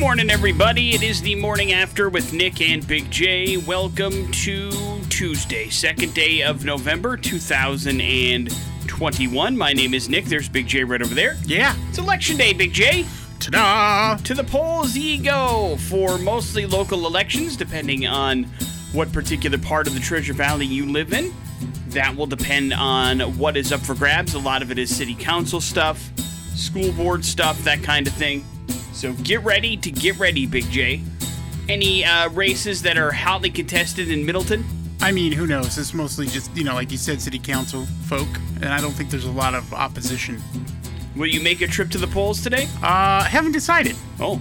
morning, everybody. It is the morning after with Nick and Big J. Welcome to Tuesday, second day of November 2021. My name is Nick. There's Big J right over there. Yeah. It's election day, Big J. Ta-da! To the polls ye go for mostly local elections, depending on what particular part of the Treasure Valley you live in. That will depend on what is up for grabs. A lot of it is city council stuff, school board stuff, that kind of thing. So get ready to get ready, Big J. Any uh, races that are hotly contested in Middleton? I mean, who knows? It's mostly just, you know, like you said, city council folk, and I don't think there's a lot of opposition. Will you make a trip to the polls today? Uh, haven't decided. Oh.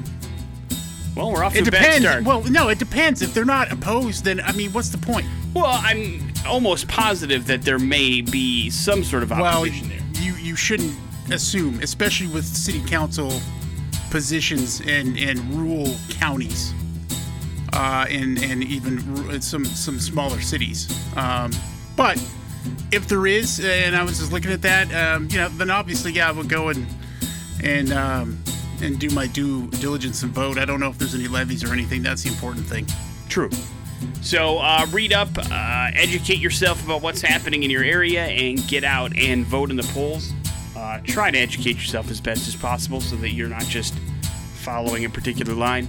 Well, we're off to It a bad depends. start. Well, no, it depends. If they're not opposed, then, I mean, what's the point? Well, I'm almost positive that there may be some sort of Well, opposition there. you, you shouldn't assume, especially with city council positions in, in rural counties. Uh, and and even some some smaller cities, um, but if there is, and I was just looking at that, um, you know, then obviously, yeah, I would go and and um, and do my due diligence and vote. I don't know if there's any levies or anything. That's the important thing. True. So uh, read up, uh, educate yourself about what's happening in your area, and get out and vote in the polls. Uh, try to educate yourself as best as possible so that you're not just following a particular line.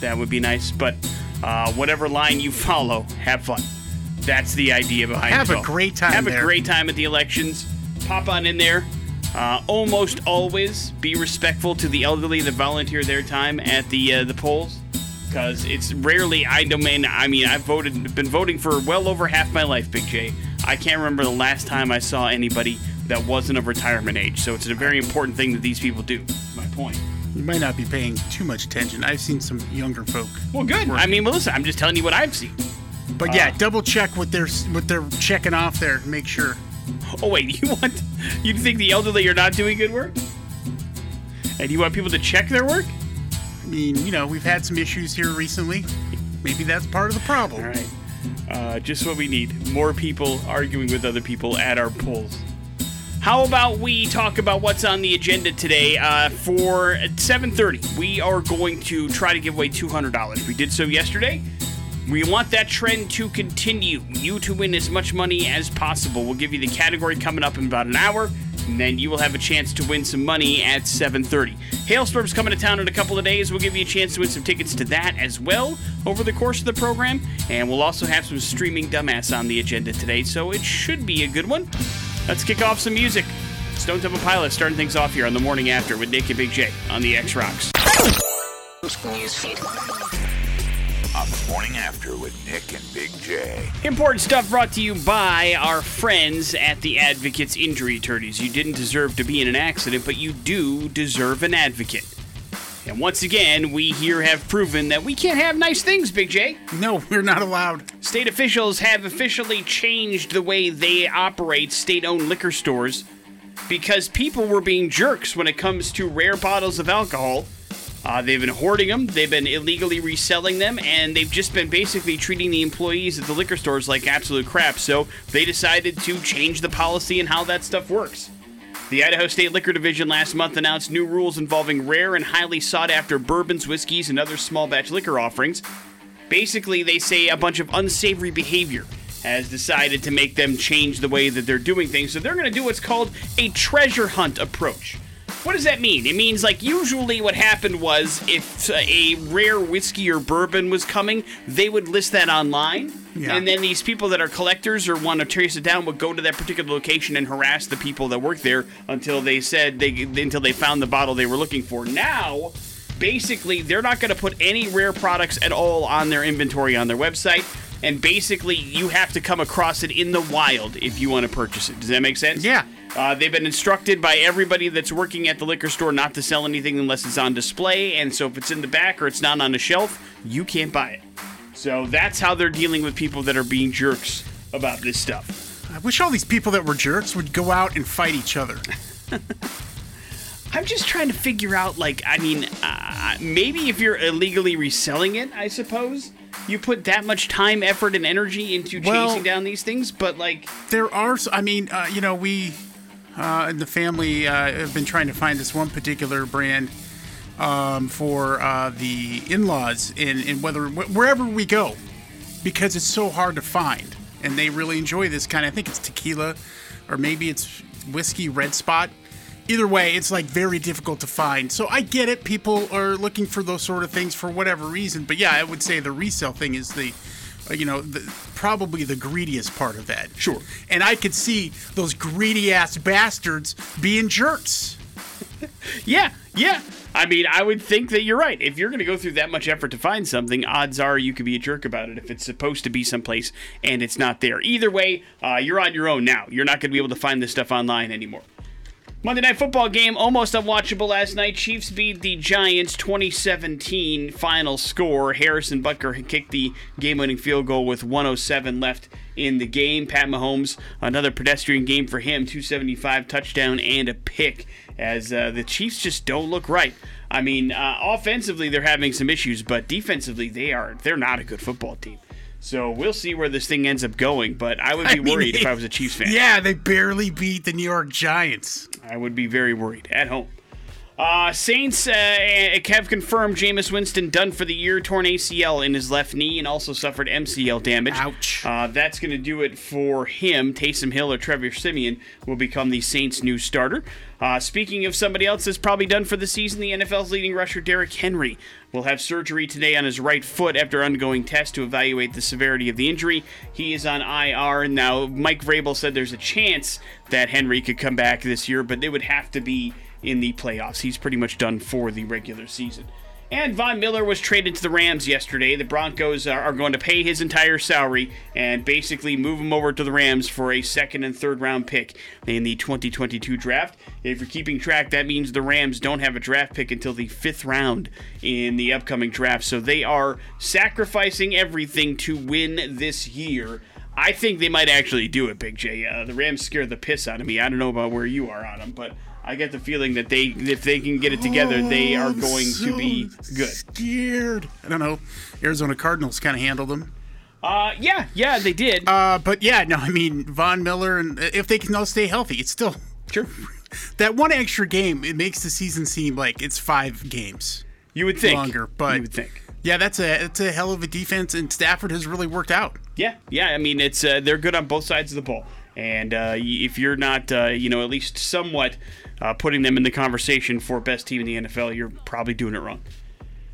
That would be nice. But uh, whatever line you follow, have fun. That's the idea behind Have it. Have a great time Have a great time at the elections. Pop on in there. Uh, almost always be respectful to the elderly that volunteer their time at the uh, the polls, because it's rarely. I don't mean. I mean, I've voted, been voting for well over half my life, Big J. I can't remember the last time I saw anybody that wasn't of retirement age. So it's a very important thing that these people do. My point. You might not be paying too much attention. I've seen some younger folk. Well, good. I mean, well, listen. I'm just telling you what I've seen. But yeah, double check what they're what they're checking off there. Make sure. Oh wait, you want you think the elderly are not doing good work? And you want people to check their work? I mean, you know, we've had some issues here recently. Maybe that's part of the problem. All right. Uh, just what we need. More people arguing with other people at our polls. How about we talk about what's on the agenda today? Uh, for 7:30, we are going to try to give away $200. We did so yesterday. We want that trend to continue. You to win as much money as possible. We'll give you the category coming up in about an hour, and then you will have a chance to win some money at 7:30. Halestorm's coming to town in a couple of days. We'll give you a chance to win some tickets to that as well over the course of the program, and we'll also have some streaming dumbass on the agenda today, so it should be a good one. Let's kick off some music. Stone Temple Pilots starting things off here on the morning after with Nick and Big J on the X Rocks. on the morning after with Nick and Big J. Important stuff brought to you by our friends at the Advocates Injury Attorneys. You didn't deserve to be in an accident, but you do deserve an advocate. And once again, we here have proven that we can't have nice things, Big J. No, we're not allowed. State officials have officially changed the way they operate state owned liquor stores because people were being jerks when it comes to rare bottles of alcohol. Uh, they've been hoarding them, they've been illegally reselling them, and they've just been basically treating the employees at the liquor stores like absolute crap. So they decided to change the policy and how that stuff works. The Idaho State Liquor Division last month announced new rules involving rare and highly sought after bourbons, whiskeys, and other small batch liquor offerings. Basically, they say a bunch of unsavory behavior has decided to make them change the way that they're doing things. So they're going to do what's called a treasure hunt approach. What does that mean? It means like usually what happened was if uh, a rare whiskey or bourbon was coming, they would list that online. Yeah. And then these people that are collectors or want to trace it down would go to that particular location and harass the people that work there until they said they until they found the bottle they were looking for. Now, basically, they're not going to put any rare products at all on their inventory on their website. And basically, you have to come across it in the wild if you want to purchase it. Does that make sense? Yeah. Uh, they've been instructed by everybody that's working at the liquor store not to sell anything unless it's on display. And so if it's in the back or it's not on a shelf, you can't buy it. So that's how they're dealing with people that are being jerks about this stuff. I wish all these people that were jerks would go out and fight each other. I'm just trying to figure out, like, I mean, uh, maybe if you're illegally reselling it, I suppose you put that much time, effort, and energy into Well- chasing down these things. But like, There are, I mean, uh, you know, we uh, in the family uh, have been trying to find this one particular brand um, for uh, the in-laws in, in whether wh- wherever we go, because it's so hard to find, and they really enjoy this kind. of I think it's tequila, or maybe it's whiskey red spot. Either way, it's like very difficult to find. So I get it. People are looking for those sort of things for whatever reason. But yeah, I would say the resale thing is the, you know, the, probably the greediest part of that. Sure. And I could see those greedy ass bastards being jerks. Yeah, yeah. I mean, I would think that you're right. If you're going to go through that much effort to find something, odds are you could be a jerk about it if it's supposed to be someplace and it's not there. Either way, uh, you're on your own now. You're not going to be able to find this stuff online anymore. Monday Night Football game almost unwatchable last night. Chiefs beat the Giants 2017 final score. Harrison Butker kicked the game-winning field goal with 107 left in the game. Pat Mahomes, another pedestrian game for him, 275 touchdown and a pick as uh, the Chiefs just don't look right. I mean, uh, offensively they're having some issues, but defensively they are they're not a good football team. So we'll see where this thing ends up going, but I would be I mean, worried if I was a Chiefs fan. Yeah, they barely beat the New York Giants. I would be very worried at home. Uh, Saints uh, have confirmed Jameis Winston done for the year, torn ACL in his left knee, and also suffered MCL damage. Ouch. Uh, that's going to do it for him. Taysom Hill or Trevor Siemian will become the Saints' new starter. Uh, speaking of somebody else that's probably done for the season, the NFL's leading rusher Derrick Henry will have surgery today on his right foot after undergoing tests to evaluate the severity of the injury. He is on IR now. Mike Vrabel said there's a chance that Henry could come back this year, but it would have to be in the playoffs. He's pretty much done for the regular season. And Von Miller was traded to the Rams yesterday. The Broncos are, going to pay his entire salary and basically move him over to the Rams for a second and third round pick in the 2022 draft. If you're keeping track, that means the Rams don't have a draft pick until the fifth round in the upcoming draft. So they are sacrificing everything to win this year. I think they might actually do it, Big J. Uh, the Rams scare the piss out of me. I don't know about where you are on them, but I get the feeling that they, if they can get it together, they are Oh, going to be good. Scared. I don't know. Arizona Cardinals kind of handled them. Uh, yeah, yeah, they did. Uh, but yeah, no, I mean Von Miller, and if they can all stay healthy, it's still sure. that one extra game. It makes the season seem like it's five games You would think longer. But you would think. yeah, that's a it's a hell of a defense, and Stafford has really worked out. Yeah, yeah. I mean, it's uh, they're good on both sides of the ball, and uh, if you're not, uh, you know, at least somewhat uh, putting them in the conversation for best team in the NFL, you're probably doing it wrong.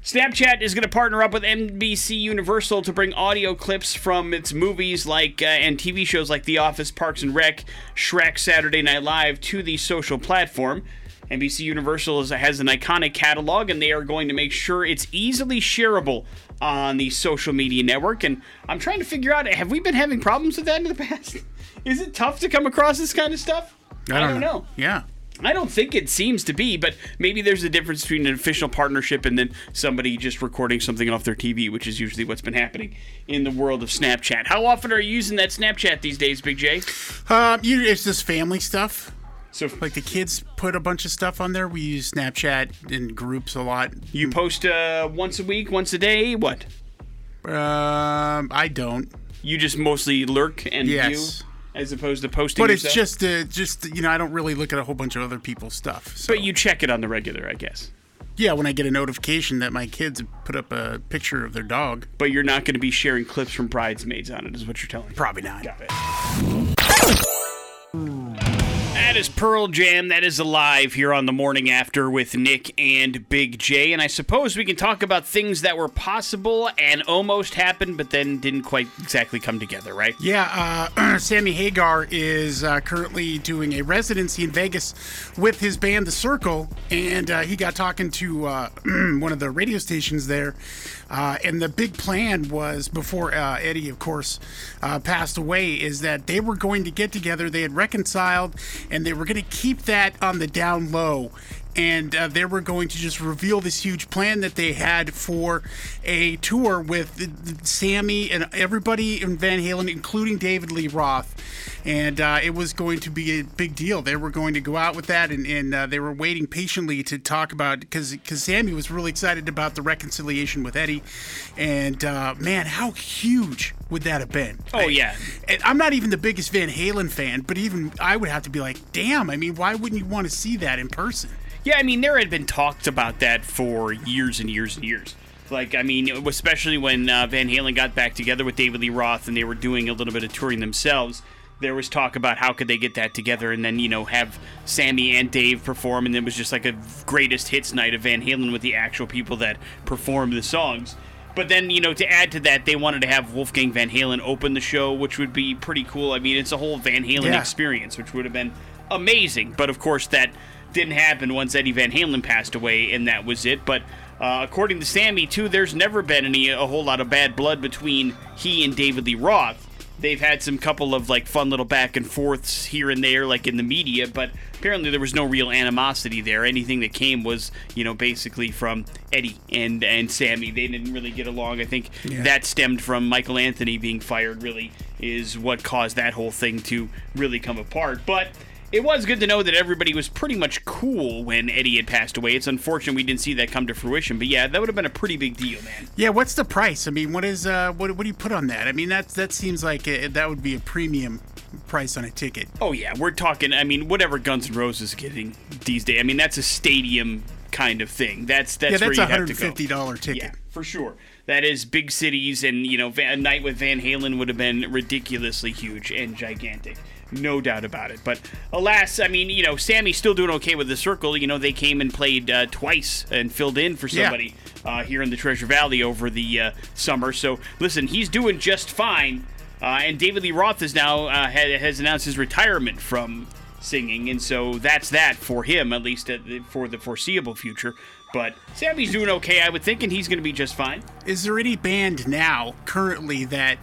Snapchat is going to partner up with NBC Universal to bring audio clips from its movies like uh, and TV shows like The Office, Parks and Rec, Shrek, Saturday Night Live to the social platform. NBC Universal is, has an iconic catalog, and they are going to make sure it's easily shareable on the social media network. And I'm trying to figure out have we been having problems with that in the past? Is it tough to come across this kind of stuff? I don't know. Yeah. I don't think it seems to be, but maybe there's a difference between an official partnership and then somebody just recording something off their TV, which is usually what's been happening in the world of Snapchat. How often are you using that Snapchat these days, Big J? Um, you, it's just family stuff. So Like the kids put a bunch of stuff on there. We use Snapchat in groups a lot. you post uh, once a week, once a day. What? Um, I don't. You just mostly lurk and Yes. view as opposed to posting. But it's just, uh, just you know, I don't really look at a whole bunch of other people's stuff. So. But you check it on the regular, I guess. yeah, when I get a notification that my kids put up a picture of their dog, But you're not going to be sharing clips from bridesmaids on it, is what you're telling me. probably not. Got it. That is Pearl Jam. That is alive here on the morning after with Nick and Big J. And I suppose we can talk about things that were possible and almost happened, but then didn't quite exactly come together, right? Yeah, uh, Sammy Hagar is uh, currently doing a residency in Vegas with his band, The Circle, and uh, he got talking to uh, one of the radio stations there. Uh, and the big plan was before uh, Eddie, of course, passed away, is that they were going to get together. They had reconciled, and they were going to keep that on the down low and uh, they were going to just reveal this huge plan that they had for a tour with Sammy and everybody in Van Halen, including David Lee Roth. And uh, it was going to be a big deal. They were going to go out with that, and, and uh, they were waiting patiently to talk about because because Sammy was really excited about the reconciliation with Eddie. And uh, man, how huge would that have been? Oh, yeah. And I'm not even the biggest Van Halen fan, but even I would have to be like, damn. I mean, why wouldn't you want to see that in person? Yeah, I mean, there had been talks about that for years and years and years. Like, I mean, especially when uh, Van Halen got back together with David Lee Roth and they were doing a little bit of touring themselves. There was talk about how could they get that together and then, you know, have Sammy and Dave perform. And it was just like a greatest hits night of Van Halen with the actual people that performed the songs. But then, you know, to add to that, they wanted to have Wolfgang Van Halen open the show, which would be pretty cool. I mean, it's a whole Van Halen Yeah. experience, which would have been amazing. But of course, that didn't happen once Eddie Van Halen passed away, and that was it. But uh, according to Sammy, too, there's never been any a whole lot of bad blood between he and David Lee Roth. They've had some couple of like fun little back and forths here and there, like in the media, but apparently there was no real animosity there. Anything that came was, you know, basically from Eddie and and Sammy. They didn't really get along. I think Yeah. that stemmed from Michael Anthony being fired. Really, is what caused that whole thing to really come apart. But it was good to know that everybody was pretty much cool when Eddie had passed away. It's unfortunate we didn't see that come to fruition, but yeah, that would have been a pretty big deal, man. Yeah, what's the price? I mean, what is uh, what what do you put on that? I mean, that that seems like a, that would be a premium price on a ticket. Oh yeah, we're talking. I mean, whatever Guns N' Roses is getting these days. I mean, that's a stadium kind of thing. That's that's yeah, where that's you a have to go. fifty dollar ticket. Yeah, for sure. That is big cities, and you know, a night with Van Halen would have been ridiculously huge and gigantic, no doubt about it. But alas, I mean, you know, Sammy's still doing okay with the Circle. You know, they came and played uh, twice and filled in for Yeah. somebody uh, here in the Treasure Valley over the uh, summer. So listen, he's doing just fine. Uh, and David Lee Roth is now uh, ha- has announced his retirement from singing, and so that's that for him, at least at the, for the foreseeable future. But Sammy's doing okay, I would think, and he's going to be just fine. Is there any band now currently that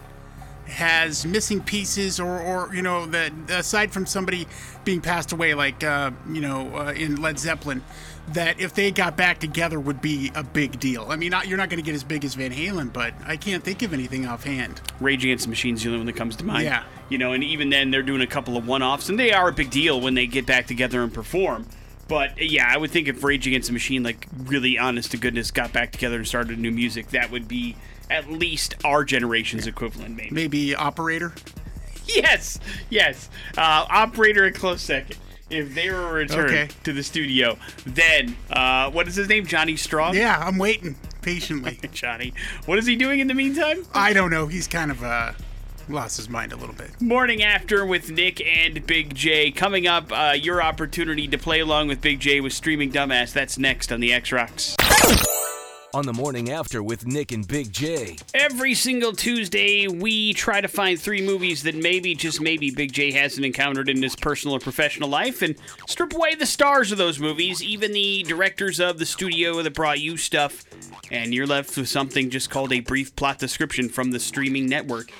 has missing pieces, or or you know that aside from somebody being passed away, like uh, you know uh, in Led Zeppelin, that if they got back together would be a big deal. I mean, not, you're not going to get as big as Van Halen, but I can't think of anything offhand. Rage Against the Machine's the only one that comes to mind. Yeah. You know, and even then, they're doing a couple of one offs, and they are a big deal when they get back together and perform. But yeah, I would think if Rage Against the Machine, like really honest to goodness, got back together and started new music, that would be at least our generation's equivalent, maybe. Maybe Operator. Yes, yes. Uh, operator a close second. If they were returned Okay. to the studio, then uh, what is his name? Johnny Strong. Yeah, I'm waiting patiently. Johnny. What is he doing in the meantime? I don't know. He's kind of uh, lost his mind a little bit. Morning After with Nick and Big J. Coming up, uh, your opportunity to play along with Big J with Streaming Dumbass. That's next on the X Rocks. On the morning after with Nick and Big J. Every single Tuesday, we try to find three movies that maybe, just maybe, Big J hasn't encountered in his personal or professional life and strip away the stars of those movies, even the directors of the studio that brought you stuff, and you're left with something just called a brief plot description from the streaming network.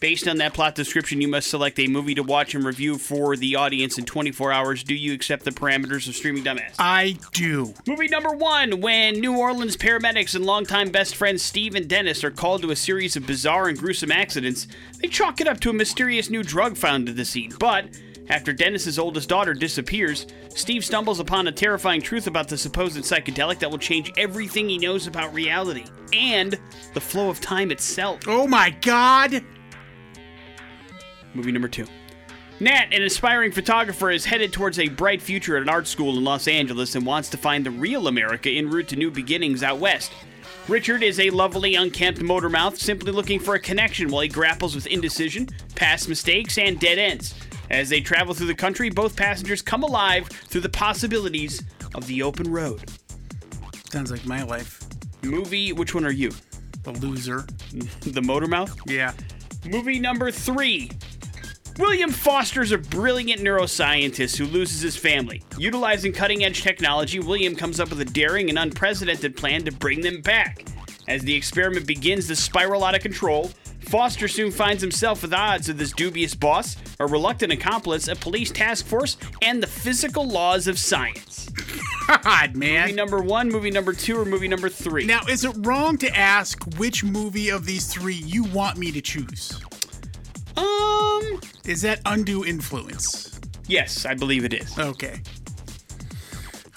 Based on that plot description, you must select a movie to watch and review for the audience in 24 hours. Do you accept the parameters of Streaming Dumbass? I do. Movie number one when New Orleans paramedics and longtime best friends Steve and Dennis are called to a series of bizarre and gruesome accidents, they chalk it up to a mysterious new drug found at the scene. But after Dennis's oldest daughter disappears, Steve stumbles upon a terrifying truth about the supposed psychedelic that will change everything he knows about reality and the flow of time itself. Oh my God! Movie number two. Nat, an aspiring photographer, is headed towards a bright future at an art school in Los Angeles and wants to find the real America en route to new beginnings out west. Richard is a lovely, unkempt motor mouth, simply looking for a connection while he grapples with indecision, past mistakes, and dead ends. As they travel through the country, both passengers come alive through the possibilities of the open road. Sounds like my life. Movie, which one are you? The loser. The motor mouth? Yeah. Movie number three. William Foster's a brilliant neuroscientist who loses his family. Utilizing cutting edge technology, William comes up with a daring and unprecedented plan to bring them back. As the experiment begins to spiral out of control, Foster soon finds himself with odds with his dubious boss, a reluctant accomplice, a police task force, and the physical laws of science. God, man. Movie number one, movie number two, or movie number three? Now, is it wrong to ask which movie of these three you want me to choose? Um, Is that undue influence? yes, I believe it is. Okay.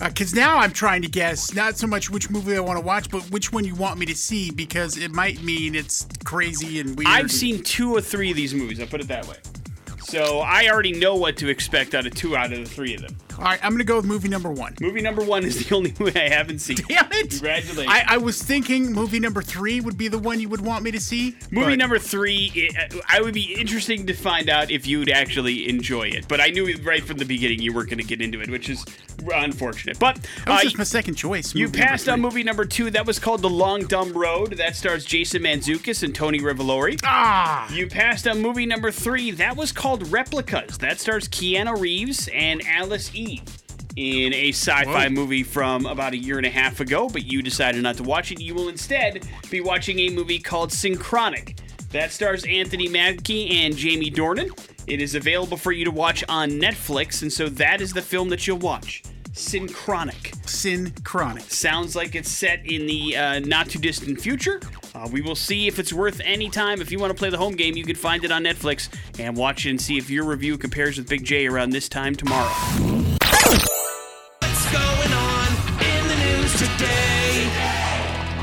Because now I'm trying to guess not so much which movie I want to watch, but which one you want me to see because it might mean it's crazy and weird. I've seen two or three of these movies. I'll put it that way. So I already know what to expect out of two out of the three of them. All right, I'm gonna go with movie number one. Movie number one is the only movie I haven't seen. Damn it! Congratulations. I, I was thinking movie number three would be the one you would want me to see. Movie but- number three, i I would be interesting to find out if you'd actually enjoy it. But I knew right from the beginning you weren't going to get into it, which is unfortunate. But That was uh, just my second choice. you passed on movie number two. That was called The Long Dumb Road. That stars Jason Mantzoukas and Tony Revolori. Ah, You passed on movie number three. That was called Replicas. That stars Keanu Reeves and Alice Eve in a sci-fi Whoa. movie from about a year and a half ago, but you decided not to watch it. You will instead be watching a movie called Synchronic. That stars Anthony Mackie and Jamie Dornan. It is available for you to watch on Netflix, and so that is the film that you'll watch. Synchronic synchronic. sounds like it's set in the uh, not too distant future. Uh, we will see if it's worth any time. If you want to play the home game, you can find it on Netflix and watch it and see if your review compares with Big J around this time tomorrow. What's going on in the news today?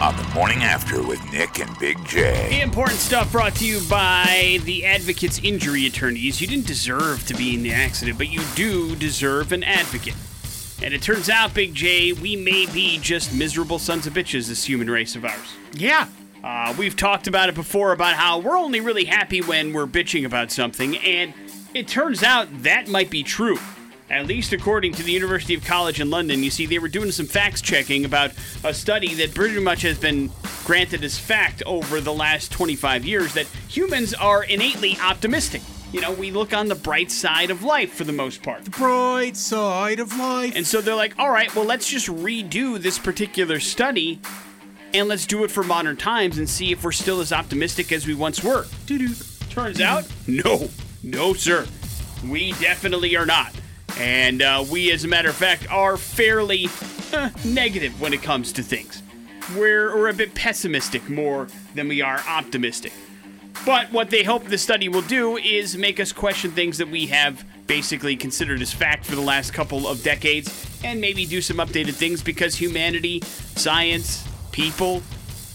On the morning after with Nick and Big J. The important stuff brought to you by the Advocates Injury Attorneys. You didn't deserve to be in the accident, but you do deserve an advocate. And it turns out, Big J, we may be just miserable sons of bitches, this human race of ours. Yeah. Uh, we've talked about it before about how we're only really happy when we're bitching about something, and it turns out that might be true. At least according to the University of College in London. You see, they were doing some facts checking about a study that pretty much has been granted as fact over the last 25 years that humans are innately optimistic. You know, we look on the bright side of life for the most part. The bright side of life. And so they're like, all right, well, let's just redo this particular study and let's do it for modern times and see if we're still as optimistic as we once were. Doo-doo. Turns out, no, no, sir. We definitely are not. And uh, we, as a matter of fact, are fairly negative when it comes to things. We're, we're a bit pessimistic more than we are optimistic. But what they hope the study will do is make us question things that we have basically considered as fact for the last couple of decades and maybe do some updated things because humanity, science, people,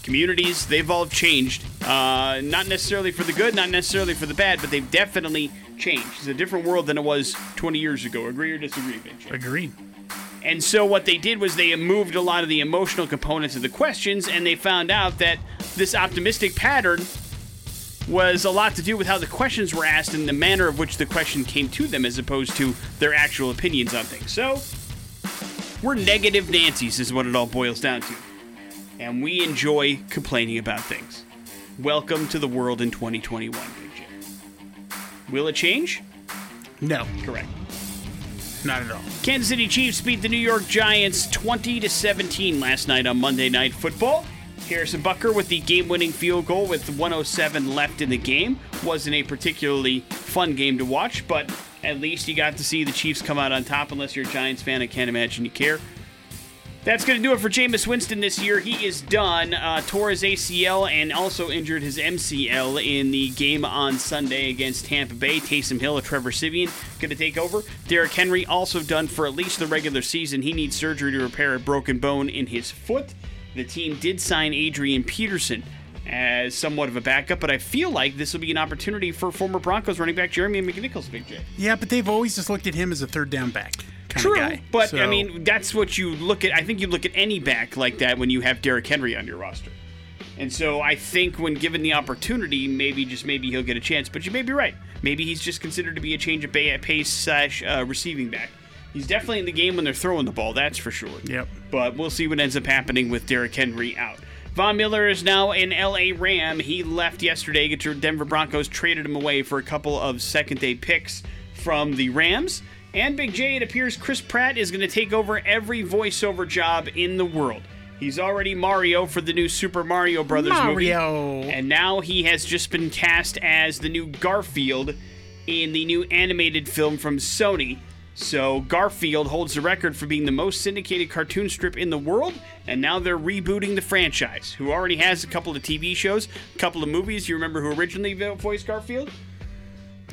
communities, they've all changed. Uh, not necessarily for the good, not necessarily for the bad, but they've definitely changed. It's a different world than it was 20 years ago. Agree or disagree, Mitch? Agreed. And so what they did was they moved a lot of the emotional components of the questions, and they found out that this optimistic pattern was a lot to do with how the questions were asked and the manner of which the question came to them, as opposed to their actual opinions on things. So we're negative Nancy's, is what it all boils down to, and we enjoy complaining about things. Welcome to the world in 2021, Big J. Will it change? No, Correct. not at all. Kansas City Chiefs beat the New York Giants 20 to 17 last night on Monday Night Football. Harrison Butker with the game-winning field goal with 107 left in the game. Wasn't a particularly fun game to watch, but at least you got to see the Chiefs come out on top. Unless you're a Giants fan, I can't imagine you care. That's going to do it for Jameis Winston this year. He is done. Uh, tore his ACL and also injured his MCL in the game on Sunday against Tampa Bay. Taysom Hill and Trevor Siemian going to take over. Derrick Henry also done for at least the regular season. He needs surgery to repair a broken bone in his foot. The team did sign Adrian Peterson as somewhat of a backup, but I feel like this will be an opportunity for former Broncos running back Jeremy McNichols, Big J. Yeah, but they've always just looked at him as a third down back kind True, of guy. but So- I mean that's what you look at. I think you look at any back like that when you have Derrick Henry on your roster, and so I think when given the opportunity, maybe just maybe he'll get a chance. But you may be right. Maybe he's just considered to be a change of ba- pace slash uh, receiving back. He's definitely in the game when they're throwing the ball. That's for sure. Yep. But we'll see what ends up happening with Derrick Henry out. Von Miller is now an LA Ram. He left yesterday. Get your Denver Broncos traded him away for a couple of second day picks from the Rams. And Big J, it appears Chris Pratt is going to take over every voiceover job in the world. He's already Mario for the new Super Mario Brothers movie. And now he has just been cast as the new Garfield in the new animated film from Sony. So Garfield holds the record for being the most syndicated cartoon strip in the world, and now they're rebooting the franchise, who already has a couple of TV shows, a couple of movies. You remember who originally voiced Garfield?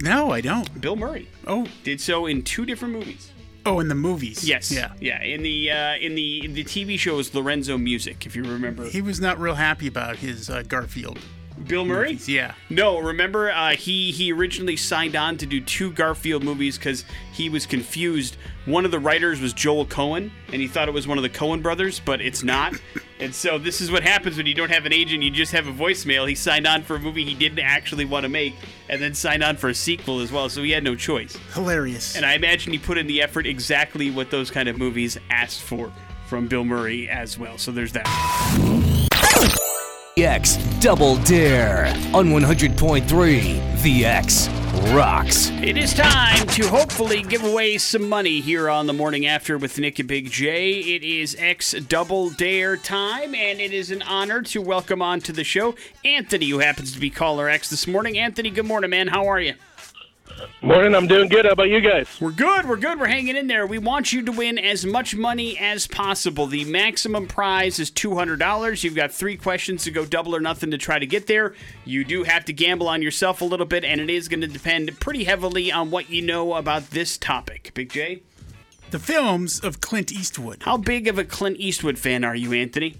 No, I don't. Bill Murray Oh, did so in two different movies. oh, in the movies. Yes. Yeah. Yeah. In the uh, in the the TV show is Lorenzo Music, if you remember. He was not real happy about his uh, Garfield. Bill Murray? Yeah. No, remember uh, he he originally signed on to do two Garfield movies because he was confused. One of the writers was Joel Cohen, and he thought it was one of the Coen brothers, but it's not. and so this is what happens when you don't have an agent; you just have a voicemail. He signed on for a movie he didn't actually want to make, and then signed on for a sequel as well. So he had no choice. Hilarious. And I imagine he put in the effort exactly what those kind of movies asked for from Bill Murray as well. So there's that. X Double Dare on 100.3 The X rocks. It is time to hopefully give away some money here on the morning after with Nick and Big J. It is X Double Dare time, and it is an honor to welcome on to the show Anthony, who happens to be caller X this morning. Anthony, good morning, man. How are you? Morning, I'm doing good. How about you guys? We're good. We're good. We're hanging in there. We want you to win as much money as possible. The maximum prize is $200. You've got three questions to go double or nothing to try to get there. You do have to gamble on yourself a little bit, and it is going to depend pretty heavily on what you know about this topic. Big J? the films of Clint Eastwood. How big of a Clint Eastwood fan are you, Anthony?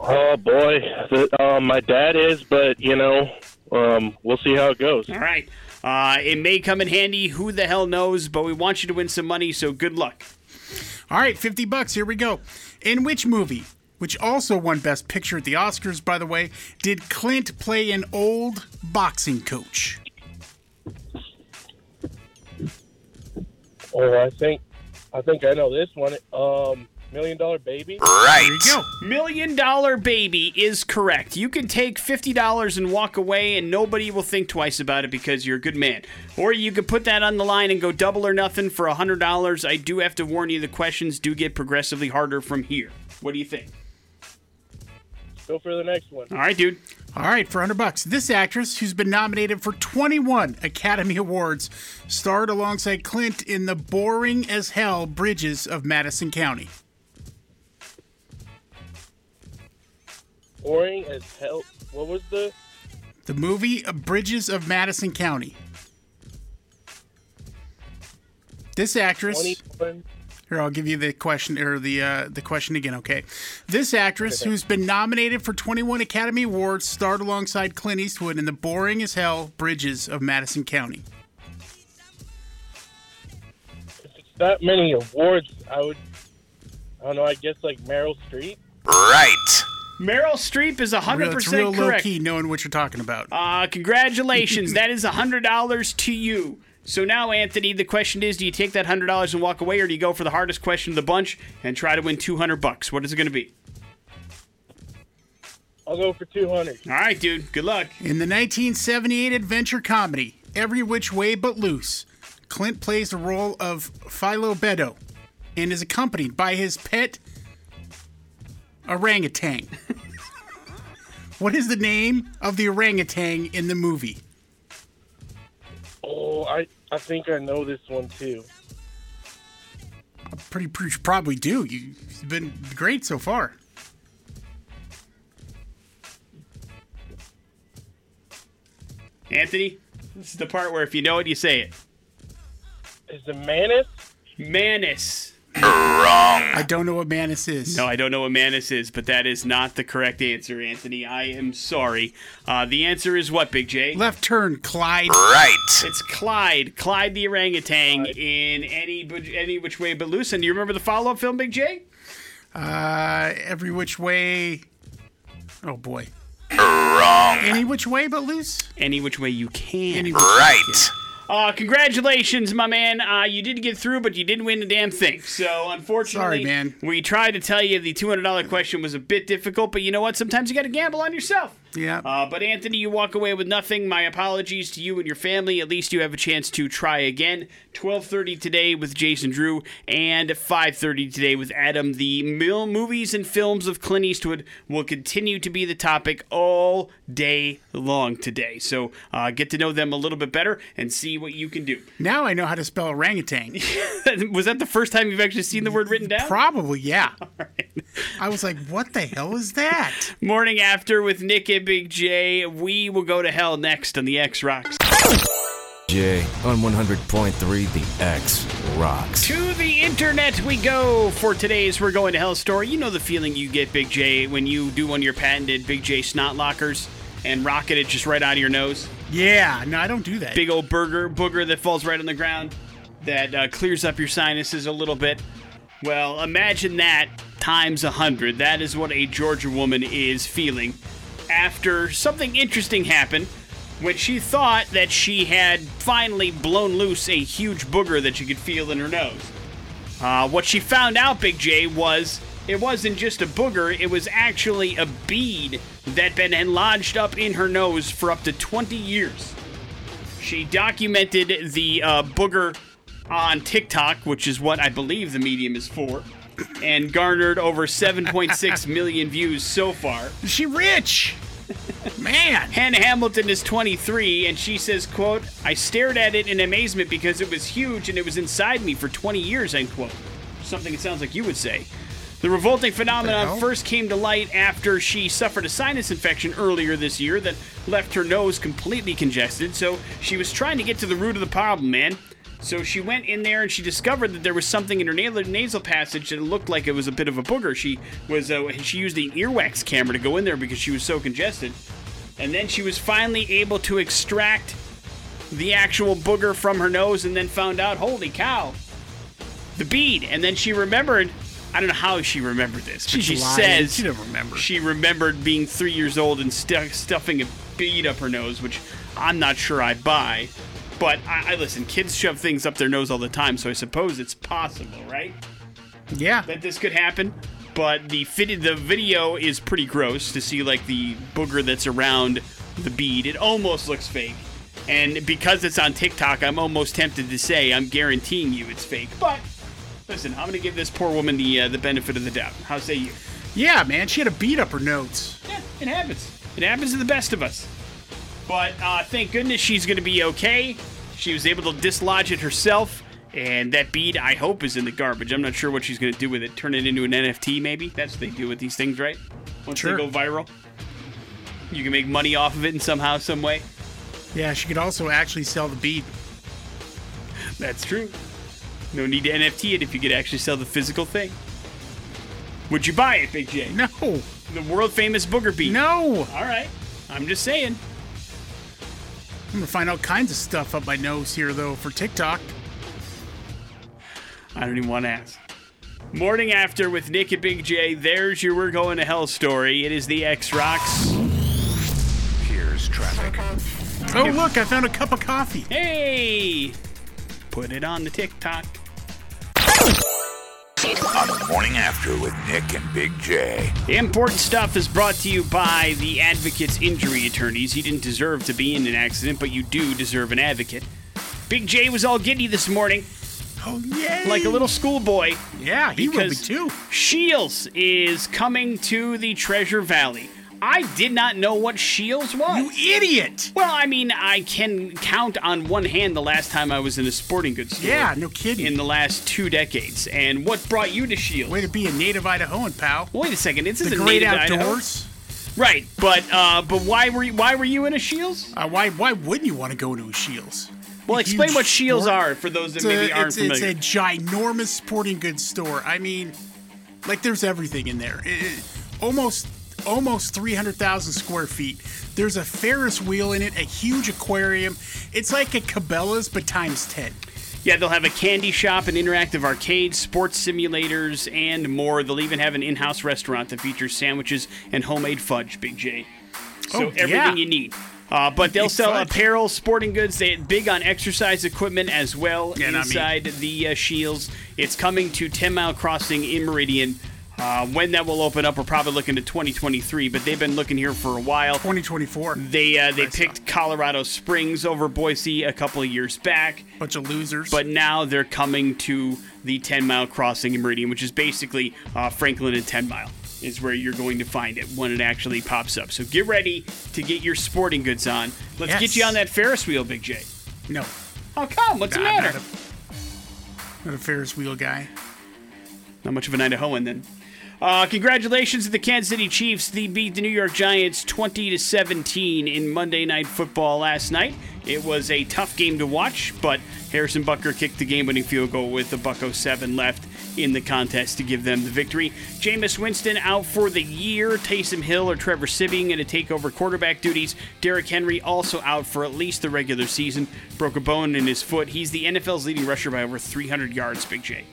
Oh boy, the, um, my dad is, but you know, um, we'll see how it goes. All right. Uh, it may come in handy. Who the hell knows? But we want you to win some money, so good luck. All right, 50 bucks. Here we go. In which movie, which also won Best Picture at the Oscars, by the way, did Clint play an old boxing coach? Oh, I think, I think I know this one. Um, Million Dollar Baby. There you go. Million Dollar Baby is correct. You can take $50 and walk away, and nobody will think twice about it because you're a good man. Or you could put that on the line and go double or nothing for $100. I do have to warn you, the questions do get progressively harder from here. What do you think? Go for the next one. All right, dude. All right, for 100 bucks. This actress, who's been nominated for 21 Academy Awards, starred alongside Clint in the boring as hell Bridges of Madison County. Boring as hell. What was the? The movie uh, Bridges of Madison County. This actress. Twenty-one. Here, I'll give you the question or the uh, the question again. Okay, this actress who's been nominated for 21 Academy Awards starred alongside Clint Eastwood in the boring as hell Bridges of Madison County. If it's that many awards, I would. I don't know. I guess like Meryl Streep. Right. Meryl Streep is 100% Real, it's real low key knowing what you're talking about. Uh, congratulations. that is $100 to you. So now, Anthony, the question is do you take that $100 and walk away, or do you go for the hardest question of the bunch and try to win 200 bucks? What is it going to be? I'll go for two hundred. All right, dude. Good luck. In the 1978 adventure comedy Every Which Way But Loose, Clint plays the role of Philo Beddoe and is accompanied by his pet orangutan. what is the name of the orangutan in the movie? Oh, I I think I know this one too. I'm pretty, pretty probably do. You've been great so far. Anthony, this is the part where if you know it, you say it. Is the Manus? Manus. I don't know what Manus is. No, I don't know what Manus is, but that is not the correct answer, Anthony. I am sorry. Uh, the answer is what, Big J? Left turn, Clyde. Right. It's Clyde, Clyde the orangutan in any any which way but loose. And do you remember the follow up film, Big J? Uh, every which way. Oh boy. Wrong. Any which way but loose. Any which way you can. Any which Right. Uh, congratulations, my man. Uh, you did get through, but you didn't win the damn thing. So, unfortunately, Sorry, man. we tried to tell you the $200 question was a bit difficult, but you know what? Sometimes you got to gamble on yourself. Yeah. Uh, but Anthony, you walk away with nothing. My apologies to you and your family. At least you have a chance to try again. 12:30 today with Jason Drew, and 5:30 today with Adam. The mil- movies and films of Clint Eastwood will continue to be the topic all day long today. So uh, get to know them a little bit better and see what you can do. now I know how to spell orangutan. Was that the first time you've actually seen the word written down? Probably, yeah. I was like, what the hell is that? Morning after with Nick and Big J. We will go to hell next on the X Rocks. J on 100.3 The X rocks. To the internet we go for today's We're Going to Hell story. You know the feeling you get, Big J, when you do one of your patented Big J snot lockers and rocket it just right out of your nose. Yeah, no, I don't do that. Big old burger booger that falls right on the ground that uh, clears up your sinuses a little bit. Well, imagine that times a hundred. That is what a Georgia woman is feeling after something interesting happened when she thought that she had finally blown loose a huge booger that she could feel in her nose. Uh, what she found out, Big J, was it wasn't just a booger, it was actually a bead that had been lodged up in her nose for up to 20 years. She documented the uh, booger on TikTok, which is what I believe the medium is for, and garnered over 7.6 million views so far. Is she rich? Man. Hannah Hamilton is 23, and she says, quote, I stared at it in amazement because it was huge and it was inside me for 20 years, end quote. Something it sounds like you would say. The revolting phenomenon hell? first came to light after she suffered a sinus infection earlier this year that left her nose completely congested, so she was trying to get to the root of the problem, man. So she went in there and she discovered that there was something in her nasal, nasal passage that looked like it was a bit of a booger. She was uh, she used an earwax camera to go in there because she was so congested. And then she was finally able to extract the actual booger from her nose and then found out, holy cow, the bead. And then she remembered, I don't know how she remembered this, she lying. says She remember. she remembered being three years old and stu- stuffing a bead up her nose, which I'm not sure I buy. But I, I listen, kids shove things up their nose all the time, so I suppose it's possible, right? Yeah. that this could happen. But the fitted the video is pretty gross to see like the booger that's around the bead. It almost looks fake. And because it's on TikTok, I'm almost tempted to say I'm guaranteeing you it's fake. But listen, I'm gonna give this poor woman the uh, the benefit of the doubt. How say you? Yeah, man. She had a beat up her nose. Yeah, it happens. It happens to the best of us. But uh, thank goodness she's going to be okay. She was able to dislodge it herself. And that bead, I hope, is in the garbage. I'm not sure what she's going to do with it. Turn it into an NFT, maybe? That's what they do with these things, right? Once Sure. they go viral. You can make money off of it in somehow, some way. Yeah, she could also actually sell the bead. That's true. No need to NFT it if you could actually sell the physical thing. Would you buy it, Big J? No. The world famous booger bead. No. All right. I'm just saying. I'm gonna find all kinds of stuff up my nose here though for TikTok. I don't even want to ask. Morning after with Nick and Big J. There's your We're Going to Hell story. It is the X Rocks. Here's traffic. Oh look, I found a cup of coffee. Hey! Put it on the TikTok. On the morning after with Nick and Big J. The important stuff is brought to you by the Advocate's injury attorneys. He didn't deserve to be in an accident, but you do deserve an advocate. Big J was all giddy this morning, Oh yay! like a little schoolboy. Yeah, he will be too. Scheels is coming to the Treasure Valley. I did not know what Scheels was. You idiot! Well, I mean, I can count on one hand the last time I was in a sporting goods store. Yeah, no kidding. In the last two decades. And what brought you to Scheels? Way to be a native Idahoan, pal. Wait a second. This The isn't great native Idaho. outdoors. Right, but uh, but why were you, why were you in a Scheels? Uh, why why wouldn't you want to go to a Scheels? Well, explain what Scheels sport- are for those that It's maybe a, aren't it's, familiar. it's a ginormous sporting goods store. I mean, like there's everything in there. It- it- almost almost 300,000 square feet. There's a Ferris wheel in it, a huge aquarium. It's like a Cabela's but times 10. Yeah, they'll have a candy shop, an interactive arcade, sports simulators, and more. They'll even have an in-house restaurant that features sandwiches and homemade fudge, Big J. So Oh, everything yeah. you need. Uh, but they'll Big sell apparel, sporting goods. They big on exercise equipment as well Yeah, inside the uh, Scheels. It's coming to 10 Mile Crossing in Meridian. Uh, when that will open up, we're probably looking to 2023. But they've been looking here for a while. 2024. They uh, they picked Colorado Springs over Boise a couple of years back. Bunch of losers. But now they're coming to the 10 mile crossing in Meridian, which is basically uh, Franklin and 10 mile, is where you're going to find it when it actually pops up. So get ready to get your sporting goods on. Let's Yes. get you on that Ferris wheel, Big J. no, Oh, come. What's the Nah, I'm matter? not a, not a Ferris wheel guy. Not much of an Idahoan then. Uh, congratulations to the Kansas City Chiefs. They beat the New York Giants 20 to 17 in Monday Night Football last night. It was a tough game to watch, but Harrison Butker kicked the game-winning field goal with the buck 07 left in the contest to give them the victory. Jameis Winston out for the year. Taysom Hill or Trevor Siemian going to take over quarterback duties. Derrick Henry also out for at least the regular season. Broke a bone in his foot. He's the NFL's leading rusher by over 300 yards, Big J.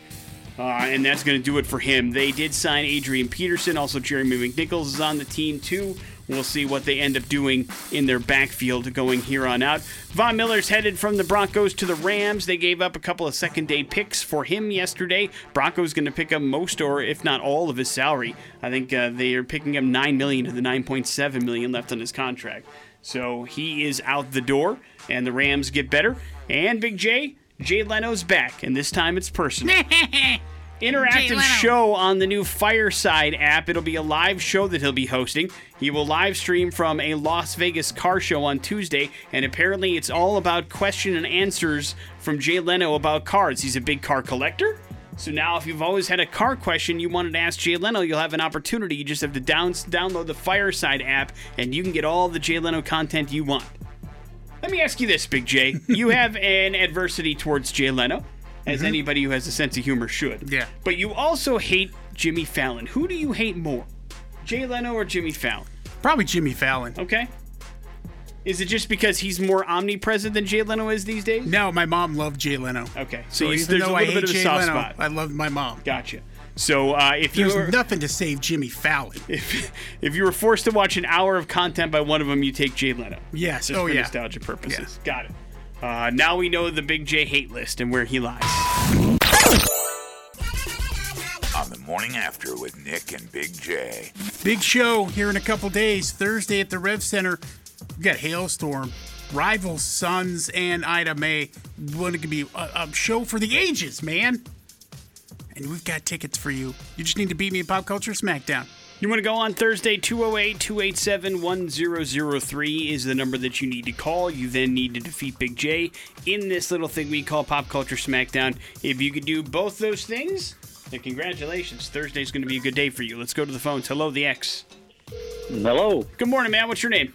Uh, and that's going to do it for him. They did sign Adrian Peterson. Also, Jeremy McNichols is on the team, too. We'll see what they end up doing in their backfield going here on out. Von Miller's headed from the Broncos to the Rams. They gave up a couple of second day picks for him yesterday. Broncos going to pick up most or if not all of his salary. I think uh, they are picking up 9 million of the 9.7 million left on his contract. So he is out the door and the Rams get better. And Big J, Jay Leno's back and this time it's personal interactive show on the new Fireside app. It'll be a live show that he'll be hosting. He will live stream from a Las Vegas car show on Tuesday, and apparently it's all about question and answers from Jay Leno about cars. He's a big car collector. So now, if you've always had a car question you wanted to ask Jay Leno, you'll have an opportunity. You just have to down- download the Fireside app, and you can get all the Jay Leno content you want. Let me ask you this, Big J. you have an adversity towards Jay Leno, as anybody who has a sense of humor should. Yeah. But you also hate Jimmy Fallon. Who do you hate more, Jay Leno or Jimmy Fallon? Probably Jimmy Fallon. Okay. Is it just because he's more omnipresent than Jay Leno is these days? No, my mom loved Jay Leno. Okay, so, So you, there's a little I bit of a Jay soft Leno, spot. I loved my mom. Gotcha. So uh, if you There's were nothing to save Jimmy Fallon. if, if you were forced to watch an hour of content by one of them, you take Jay Leno. Yes. Just oh for yeah. nostalgia purposes. Got it. Uh, now we know the Big J hate list and where he lies. On the morning after with Nick and Big J. Big show here in a couple days. Thursday at the Rev Center. We got Halestorm, Rival Sons, and Ida Mae. Going to be a, a show for the ages, man. And we've got tickets for you. You just need to beat me in Pop Culture Smackdown. You want to go on Thursday, 208 287 1003 is the number that you need to call. You then need to defeat Big J in this little thing we call Pop Culture Smackdown. If you could do both those things, then congratulations. Thursday's going to be a good day for you. Let's go to the phones. Hello, the X. Hello, Good morning, man. What's your name?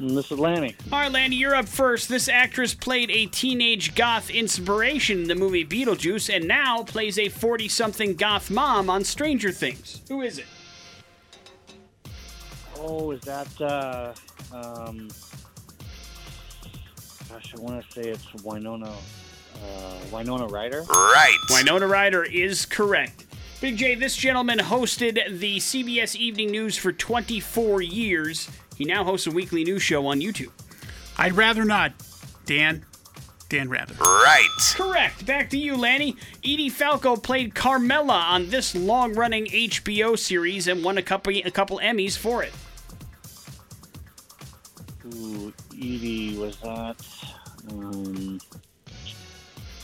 Mm, this is Lanny. All right, Landy, you're up first. This actress played a teenage goth inspiration in the movie Beetlejuice and now plays a 40 something goth mom on Stranger Things. Who is it? Oh, is that uh, um, gosh, I want to say it's Winona, uh, Winona Ryder. Right. Winona Ryder is correct. Big J, this gentleman hosted the CBS Evening News for 24 years. He now hosts a weekly news show on YouTube. I'd rather not. Dan. Dan Rather. Right. Correct. Back to you, Lanny. Edie Falco played Carmela on this long-running HBO series and won a couple a couple Emmys for it. Ooh, Edie was that um,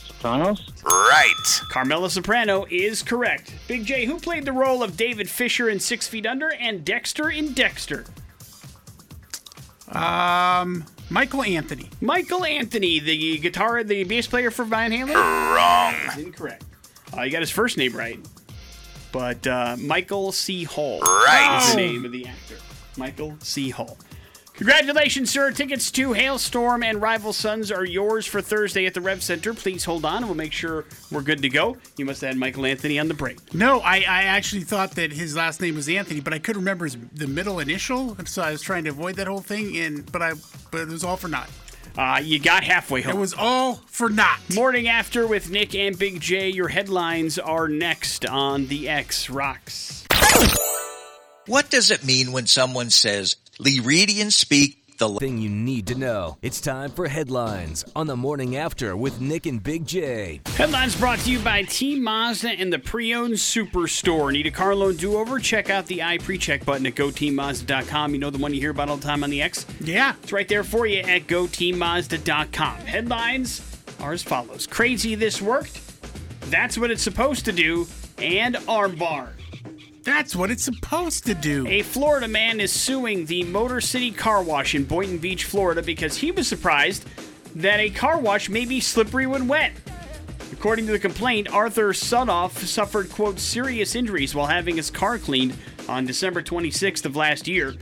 Sopranos? Right. Carmela Soprano is correct. Big J, who played the role of David Fisher in Six Feet Under and Dexter in Dexter? Um, Michael Anthony. Michael Anthony, the guitar, the bass player for Van Halen. Wrong. Incorrect. Uh, you got his first name right, but uh, Michael C. Hall Right. is the name of the actor. Michael C. Hall. Congratulations, sir. Tickets to Halestorm and Rival Sons are yours for Thursday at the Rev Center. Please hold on we'll make sure we're good to go. You must have had Michael Anthony on the break. No, I, I actually thought that his last name was Anthony, but I couldn't remember his the middle initial, so I was trying to avoid that whole thing. And but I but it was all for naught. Uh, you got halfway home. It was all for naught. Morning after with Nick and Big J. Your headlines are next on the X Rocks. What does it mean when someone says, Lee speak the Thing you need to know. It's time for headlines on the morning after with Nick and Big J. Headlines brought to you by Team Mazda and the Pre-Owned Superstore. Need a car loan do-over? Check out the I pre-check button at GoTeamMazda.com. You know the one you hear about all the time on the X? Yeah. It's right there for you at GoTeamMazda.com. Headlines are as follows. Crazy this worked. That's what it's supposed to do. And armbar. That's what it's supposed to do. A Florida man is suing the Motor City Car Wash in Boynton Beach, Florida, because he was surprised that a car wash may be slippery when wet. According to the complaint, Arthur Sunoff suffered, quote, serious injuries while having his car cleaned on December 26th of last year.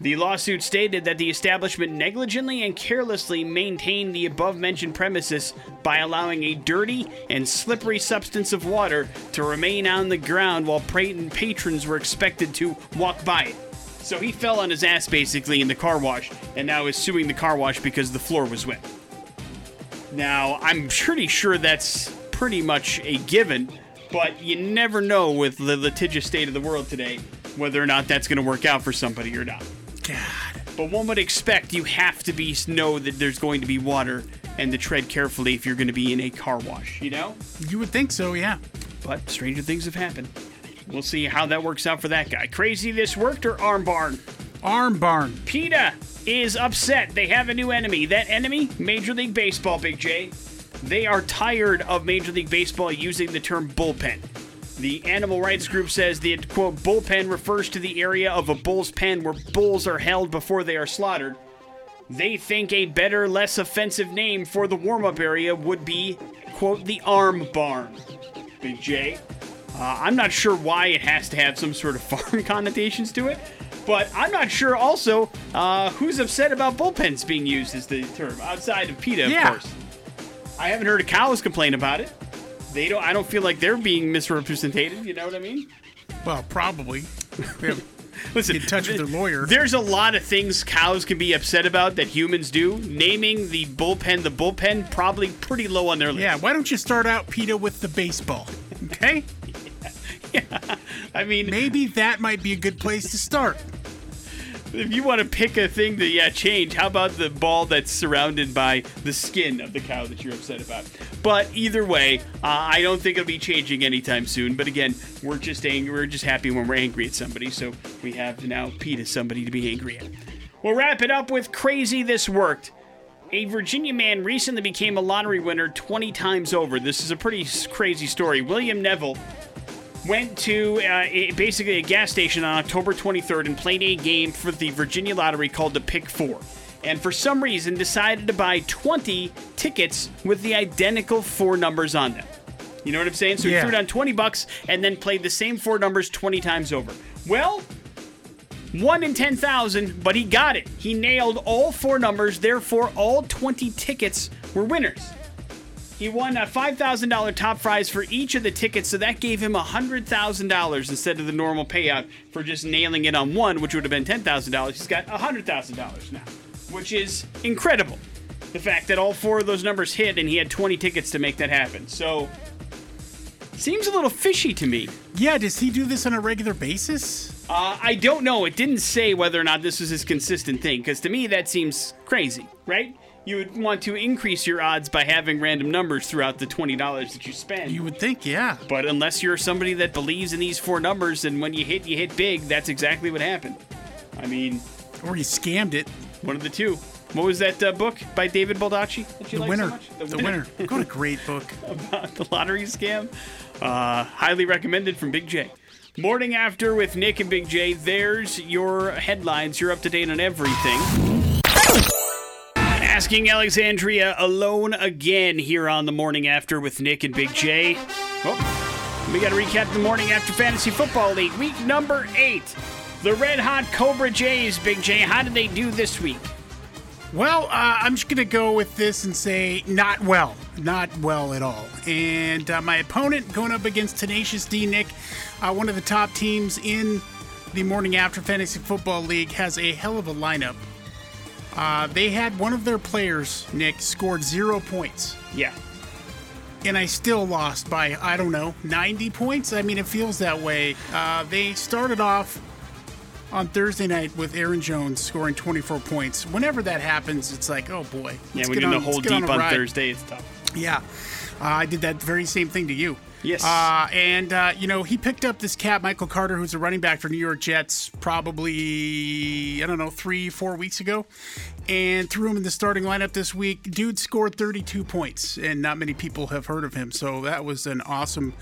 The lawsuit stated that the establishment negligently and carelessly maintained the above mentioned premises by allowing a dirty and slippery substance of water to remain on the ground while patrons were expected to walk by it. So he fell on his ass basically in the car wash and now is suing the car wash because the floor was wet. Now, I'm pretty sure that's pretty much a given, but you never know with the litigious state of the world today whether or not that's going to work out for somebody or not. God. But one would expect you have to be know that there's going to be water and to tread carefully if you're going to be in a car wash, you know? You would think so, yeah. But stranger things have happened. We'll see how that works out for that guy. Crazy this worked or arm barn? Arm barn. PETA is upset. They have a new enemy. That enemy, Major League Baseball, Big J. They are tired of Major League Baseball using the term bullpen. The animal rights group says the quote bullpen refers to the area of a bull's pen where bulls are held before they are slaughtered. They think a better, less offensive name for the warm up area would be, quote, the arm barn. Big J. Uh, I'm not sure why it has to have some sort of farm connotations to it, but I'm not sure also uh, who's upset about bullpens being used as the term outside of PETA, of Yeah. course. I haven't heard of cows complain about it. They don't. I don't feel like they're being misrepresented. You know what I mean? Well, probably. Yeah. Listen, Get in touch with their lawyer. There's a lot of things cows can be upset about that humans do. Naming the bullpen the bullpen probably pretty low on their list. yeah, why don't you start out, PETA, with the baseball? Okay? Yeah. I mean, Maybe that might be a good place to start. If you want to pick a thing to yeah change, how about the ball that's surrounded by the skin of the cow that you're upset about? But either way, uh, I don't think it'll be changing anytime soon. But again, we're just angry. We're just happy when we're angry at somebody. So we have now PETA as somebody to be angry at. We'll wrap it up with crazy. This worked. A Virginia man recently became a lottery winner 20 times over. This is a pretty crazy story. William Neville went to uh, a, basically a gas station on October 23rd and played a game for the Virginia Lottery called the Pick Four. And for some reason, decided to buy 20 tickets with the identical four numbers on them. You know what I'm saying? So he Yeah. threw down 20 bucks and then played the same four numbers 20 times over. Well, one in 10,000, but he got it. He nailed all four numbers, therefore, all 20 tickets were winners. He won a $5,000 top prize for each of the tickets, so that gave him $100,000 instead of the normal payout for just nailing it on one, which would have been $10,000. He's got $100,000 now, which is incredible. The fact that all four of those numbers hit and he had 20 tickets to make that happen. So, seems a little fishy to me. Yeah, does he do this on a regular basis? Uh, I don't know. It didn't say whether or not this was his consistent thing, because to me that seems crazy, right? You would want to increase your odds by having random numbers throughout the twenty dollars that you spend. You would think, yeah. but unless you're somebody that believes in these four numbers, and when you hit, you hit big, that's exactly what happened. I mean, Or he scammed it. one of the two. What was that uh, book by David Baldacci that you The winner. so much? The, winner. What a great book. about the lottery scam. Uh, highly recommended from Big J. Morning after with Nick and Big J. There's your headlines. You're up to date on everything. Asking Alexandria alone again here on the morning after with Nick and Big J. Oh, we got to recap the morning after fantasy football league week number eight. The red hot Cobra Jays, Big J. How did they do this week? Well, uh, I'm just going to go with this and say not well. Not well at all. And uh, my opponent going up against Tenacious D Nick, uh, one of the top teams in the Morning After Fantasy Football League, has a hell of a lineup. Uh, they had one of their players, Nick, scored zero points. Yeah. and I still lost by I don't know 90 points. I mean, it feels that way. Uh, they started off on Thursday night with Aaron Jones scoring 24 points. Whenever that happens, it's like, oh boy. Yeah, let's when get you're in on- the hole deep a on. Thursday, it's tough. Yeah. Uh, I did that very same thing to you. Yes. Uh, and, uh, you know, he picked up this cat, Michael Carter, who's a running back for New York Jets, probably, I don't know, three, four weeks ago, and threw him in the starting lineup this week. Dude scored 32 points, and not many people have heard of him. So that was an awesome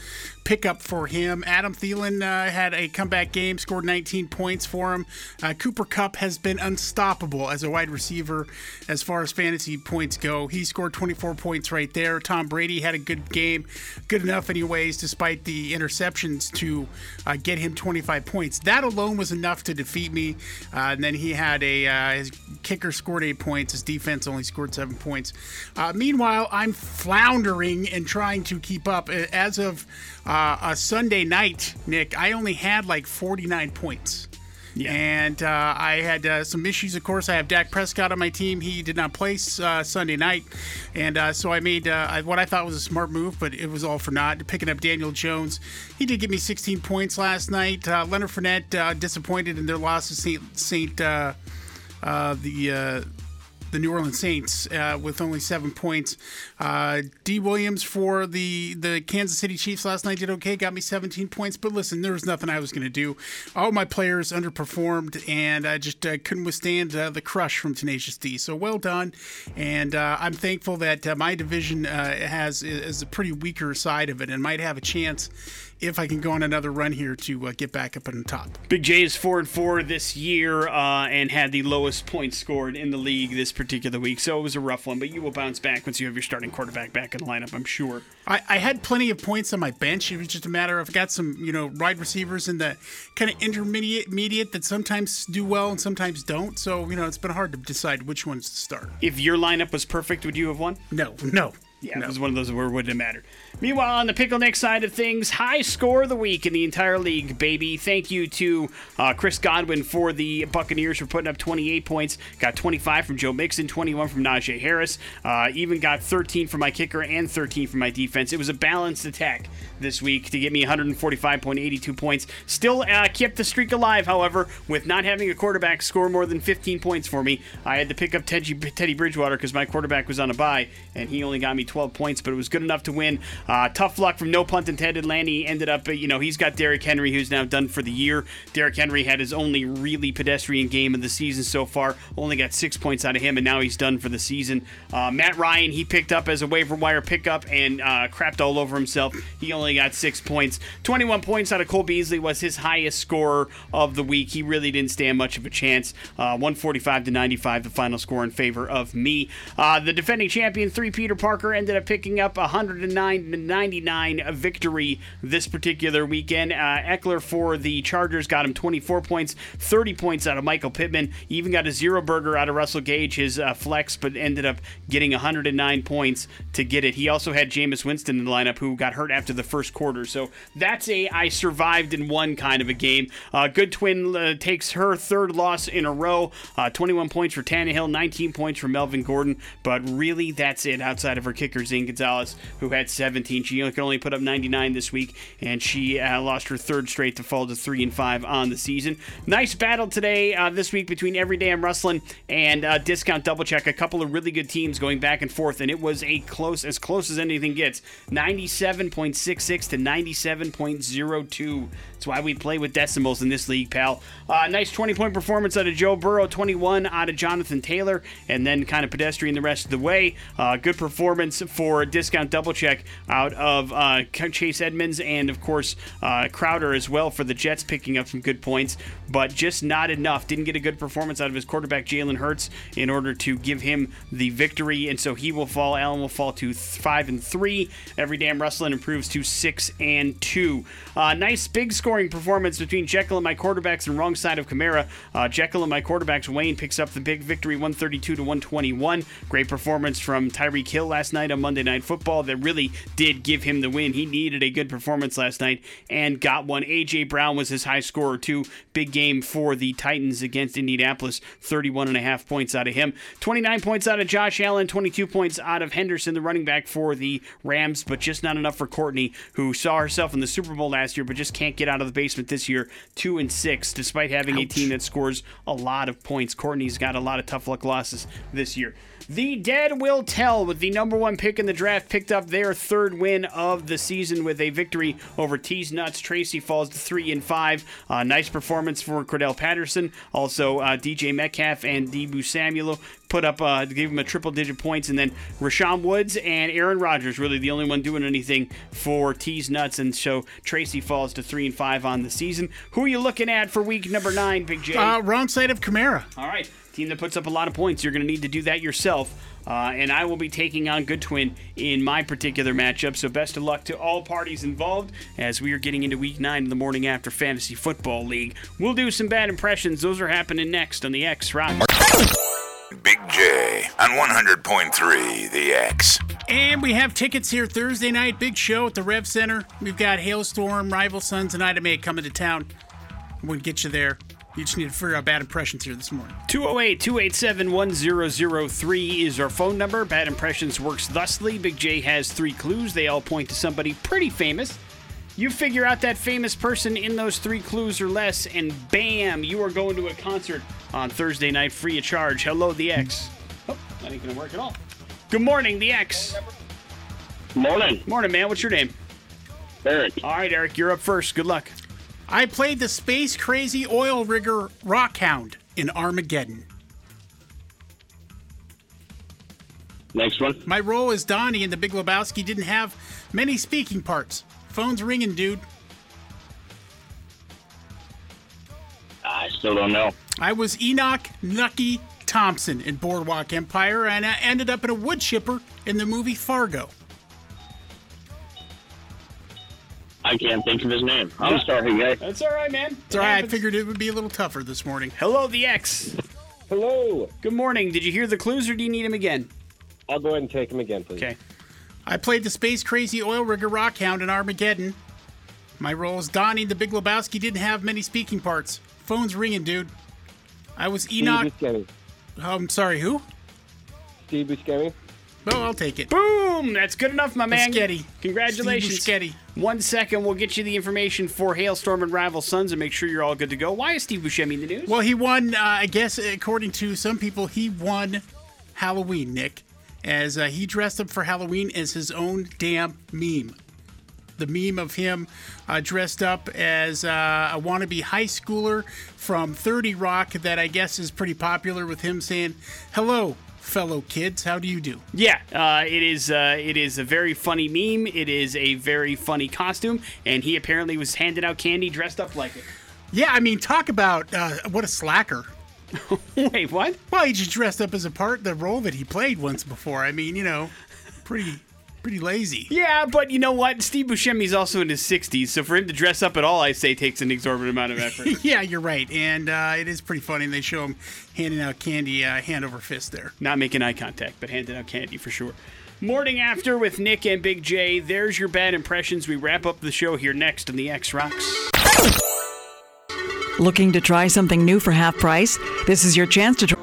pickup for him. Adam Thielen uh, had a comeback game, scored 19 points for him. Uh, Cooper Kupp has been unstoppable as a wide receiver as far as fantasy points go. He scored 24 points right there. Tom Brady had a good game, good enough anyways, despite the interceptions, to uh, get him 25 points. That alone was enough to defeat me. Uh, and then he had a uh, his kicker scored eight points. His defense only scored seven points. Uh, meanwhile, I'm floundering and trying to keep up. As of uh, a Sunday night, Nick, I only had like 49 points. And uh, I had uh, some issues, of course. I have Dak Prescott on my team. He did not play uh, Sunday night. And uh, so I made uh, what I thought was a smart move, but it was all for naught. Picking up Daniel Jones. He did give me 16 points last night. Uh, Leonard Fournette uh, disappointed in their loss to St. Saint uh, the. Uh, the New Orleans Saints uh, with only seven points. Uh, D. Williams for the the Kansas City Chiefs last night did okay, got me 17 points. But listen, there was nothing I was going to do. All my players underperformed, and I just uh, couldn't withstand uh, the crush from Tenacious D. So well done, and I'm thankful that my division has is a pretty weaker side of it, and might have a chance if I can go on another run here to uh, get back up on top. Big J is four and four this year, uh, and had the lowest points scored in the league this particular week. So it was a rough one, but you will bounce back once you have your starting quarterback back in the lineup. I'm sure. I, I had plenty of points on my bench. It was just a matter of I got some, you know, wide receivers in the kind of intermediate mediate that sometimes do well and sometimes don't. So, you know, it's been hard to decide which ones to start. If your lineup was perfect, would you have won? No, no. Yeah, no. it was one of those where it wouldn't have mattered. Meanwhile, on the Pickle neck side of things, high score of the week in the entire league, baby. Thank you to uh, Chris Godwin for the Buccaneers for putting up 28 points. Got 25 from Joe Mixon, 21 from Najee Harris. Uh, even got 13 from my kicker and 13 from my defense. It was a balanced attack this week to get me 145.82 points. Still uh, kept the streak alive, however, with not having a quarterback score more than 15 points for me. I had to pick up Teddy, Teddy Bridgewater because my quarterback was on a bye, and he only got me 12 points, but it was good enough to win. Uh, tough luck from no punt intended. Lanny ended up, you know, he's got Derrick Henry, who's now done for the year. Derrick Henry had his only really pedestrian game of the season so far. Only got six points out of him, and now he's done for the season. Uh, Matt Ryan, he picked up as a waiver wire pickup and uh, crapped all over himself. He only got six points. 21 points out of Cole Beasley was his highest scorer of the week. He really didn't stand much of a chance. Uh, 145 to 95, the final score in favor of me. Uh, the defending champion, three Peter Parker, ended up picking up 109 to 99 victory this particular weekend. Uh, Ekeler for the Chargers got him 24 points, 30 points out of Michael Pittman. He Even got a zero burger out of Russell Gage, his uh, flex, but ended up getting 109 points to get it. He also had Jameis Winston in the lineup, who got hurt after the first quarter. So that's a I survived in one kind of a game. Uh, Good Twin uh, takes her third loss in a row. Uh, 21 points for Tannehill, 19 points for Melvin Gordon, but really that's it outside of her kicker Zane Gonzalez, who had 17. She could only put up 99 this week, and she uh, lost her third straight to fall to three and five on the season. Nice battle today uh, this week between Everyday I'm Rustling and uh, Discount Double Check. A couple of really good teams going back and forth, and it was a close, as close as anything gets. 97.66 to 97.02. That's why we play with decimals in this league, pal. Uh, nice 20 point performance out of Joe Burrow, 21 out of Jonathan Taylor, and then kind of pedestrian the rest of the way. Uh, good performance for Discount Double Check out of uh, Chase Edmonds and, of course, uh, Crowder as well for the Jets, picking up some good points, but just not enough. Didn't get a good performance out of his quarterback, Jalen Hurts, in order to give him the victory, and so he will fall. Allen will fall to th- 5 and 3. Every damn Rustling improves to 6 and 2. Uh, nice big scoring performance between Jekyll and my quarterbacks and wrong side of Kamara. Uh, Jekyll and my quarterbacks, Wayne picks up the big victory 132 to 121. Great performance from Tyreek Hill last night on Monday Night Football that really did give him the win. He needed a good performance last night and got one. AJ Brown was his high scorer too. Big game for the Titans against Indianapolis. 31 and a half points out of him. 29 points out of Josh Allen. 22 points out of Henderson, the running back for the Rams, but just not enough for Courtney, who saw herself in the Super Bowl last year, but just can't get out of the basement this year. Two and six, despite having a team that scores a lot of points. Courtney's got a lot of tough luck losses this year. The dead will tell with the number one pick in the draft picked up their third win of the season with a victory over Tease Nuts. Tracy falls to three and five. Uh, nice performance for Cordell Patterson. Also, uh, DJ Metcalf and Deebo Samuel put up, uh, gave him a triple digit points, and then Rashawn Woods and Aaron Rodgers really the only one doing anything for Tees Nuts, and so Tracy falls to three and five on the season. Who are you looking at for week number nine, Big J? Uh, wrong side of Kamara. All right, team that puts up a lot of points, you're going to need to do that yourself. Uh, and I will be taking on Good Twin in my particular matchup. So best of luck to all parties involved as we are getting into week nine in the morning after Fantasy Football League. We'll do some bad impressions. Those are happening next on the X Rock. Big J on 100.3 The X. And we have tickets here Thursday night, big show at the Rev Center. We've got Halestorm, Rival Sons, and Ida Mae coming to town. We'll get you there. You just need to figure out bad impressions here this morning. 208 287 1003 is our phone number. Bad Impressions works thusly. Big J has three clues. They all point to somebody pretty famous. You figure out that famous person in those three clues or less, and bam, you are going to a concert on Thursday night free of charge. Hello, the X. Oh, that ain't gonna work at all. Good morning, the X. Morning, Morning, man. What's your name? Eric. All right, Eric, you're up first. Good luck. I played the space crazy oil rigger Rockhound in Armageddon. Next one. My role as Donnie in The Big Lebowski didn't have many speaking parts. Phone's ringing, dude. I still don't know. I was Enoch Nucky Thompson in Boardwalk Empire, and I ended up in a wood chipper in the movie Fargo. I can't think of his name. I'm sorry, guys. That's all right, man. It's all right, I figured it would be a little tougher this morning. Hello, the X. Hello. Good morning. Did you hear the clues or do you need them again? I'll go ahead and take him again, please. Okay. I played the space crazy oil rigger Rockhound in Armageddon. My role as Donnie The Big Lebowski didn't have many speaking parts. Phone's ringing, dude. I was Steve Enoch. Buscemi. Oh, I'm sorry, who? Steve Buscemi. Oh, I'll take it. Boom! That's good enough, my man. Buscetti. Congratulations. Steve. One second, we'll get you the information for Halestorm and Rival Sons and make sure you're all good to go. Why is Steve Buscemi in the news? Well, he won. Uh, I guess according to some people, he won Halloween. Nick, as uh, he dressed up for Halloween as his own damn meme. The meme of him uh, dressed up as uh, a wannabe high schooler from 30 Rock that I guess is pretty popular with him saying, "Hello, fellow kids, how do you do?" Yeah, uh, it is. Uh, it is a very funny meme. It is a very funny costume, and he apparently was handing out candy dressed up like it. Yeah, I mean, talk about uh, what a slacker. Wait, what? Well, he just dressed up as a part the role that he played once before. I mean, you know, pretty pretty lazy. Yeah, but you know what? Steve Buscemi's also in his 60s, so for him to dress up at all, I say takes an exorbitant amount of effort. yeah, you're right, and uh, it is pretty funny. They show him handing out candy, uh, hand over fist there. Not making eye contact, but handing out candy for sure. Morning after with Nick and Big J. There's your bad impressions. We wrap up the show here next on the X Rocks. Looking to try something new for half price? This is your chance to try.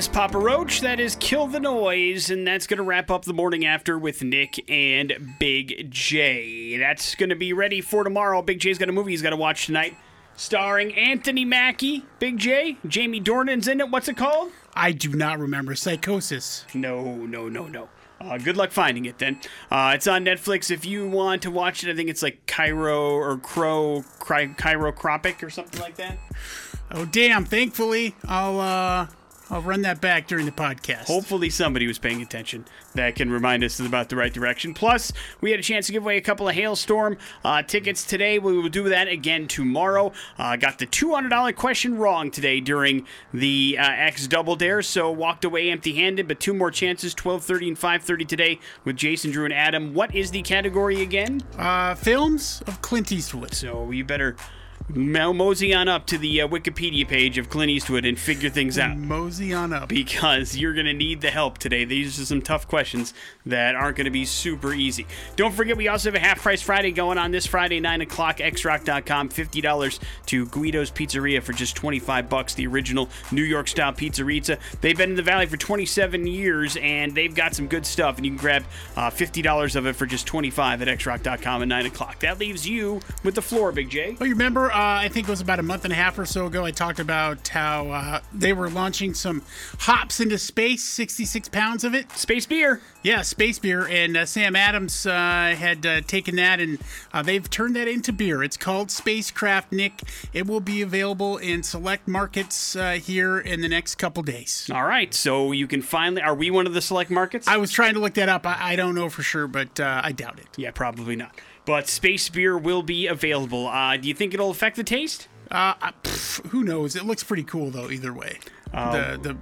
Is Papa Roach. That is Kill the Noise. And that's going to wrap up the morning after with Nick and Big J. That's going to be ready for tomorrow. Big J's got a movie he's got to watch tonight. Starring Anthony Mackie, Big J, Jamie Dornan's in it. What's it called? I do not remember Psychosis. No, no, no, no. Uh, good luck finding it then. Uh, it's on Netflix. If you want to watch it, I think it's like Cairo or Crow, Cry, Chirotropic or something like that. Oh damn! Thankfully, I'll uh, I'll run that back during the podcast. Hopefully, somebody was paying attention that can remind us about the right direction. Plus, we had a chance to give away a couple of Halestorm uh, tickets today. We will do that again tomorrow. Uh, got the $200 question wrong today during the uh, X Double Dare, so walked away empty handed, but two more chances 12:30 and 5:30 today with Jason, Drew, and Adam. What is the category again? Uh, films of Clint Eastwood. So you better. Mo- Mosey on up to the uh, Wikipedia page of Clint Eastwood and figure things out Mosey on up. because you're going to need the help today. These are some tough questions that aren't going to be super easy. Don't forget, we also have a half price Friday going on this Friday, 9 o'clock, xrock.com. $50 to Guido's Pizzeria for just 25 bucks, the original New York style pizzeria. They've been in the Valley for 27 years and they've got some good stuff, and you can grab uh, $50 of it for just 25 at xrock.com at 9 o'clock. That leaves you with the floor, Big J. Oh, you remember uh, I think it was about a month and a half or so ago, I talked about how uh, they were launching some hops into space, 66 pounds of it. Space beer. Yeah, space beer. And uh, Sam Adams uh, had uh, taken that and uh, they've turned that into beer. It's called Spacecraft Nick. It will be available in select markets uh, here in the next couple days. All right, so you can finally. Are we one of the select markets? I was trying to look that up. I, I don't know for sure, but uh, I doubt it. yeah, probably not. But space beer will be available. Uh, do you think it'll affect the taste? Uh, pff, who knows? It looks pretty cool though. Either way, the the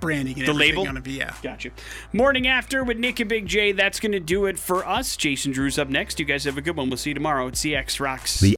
branding and The everything label? on it. Yeah. Gotcha. Morning after with Nick and Big J. That's going to do it for us. Jason Drew's up next. You guys have a good one. We'll see you tomorrow at CX Rocks. The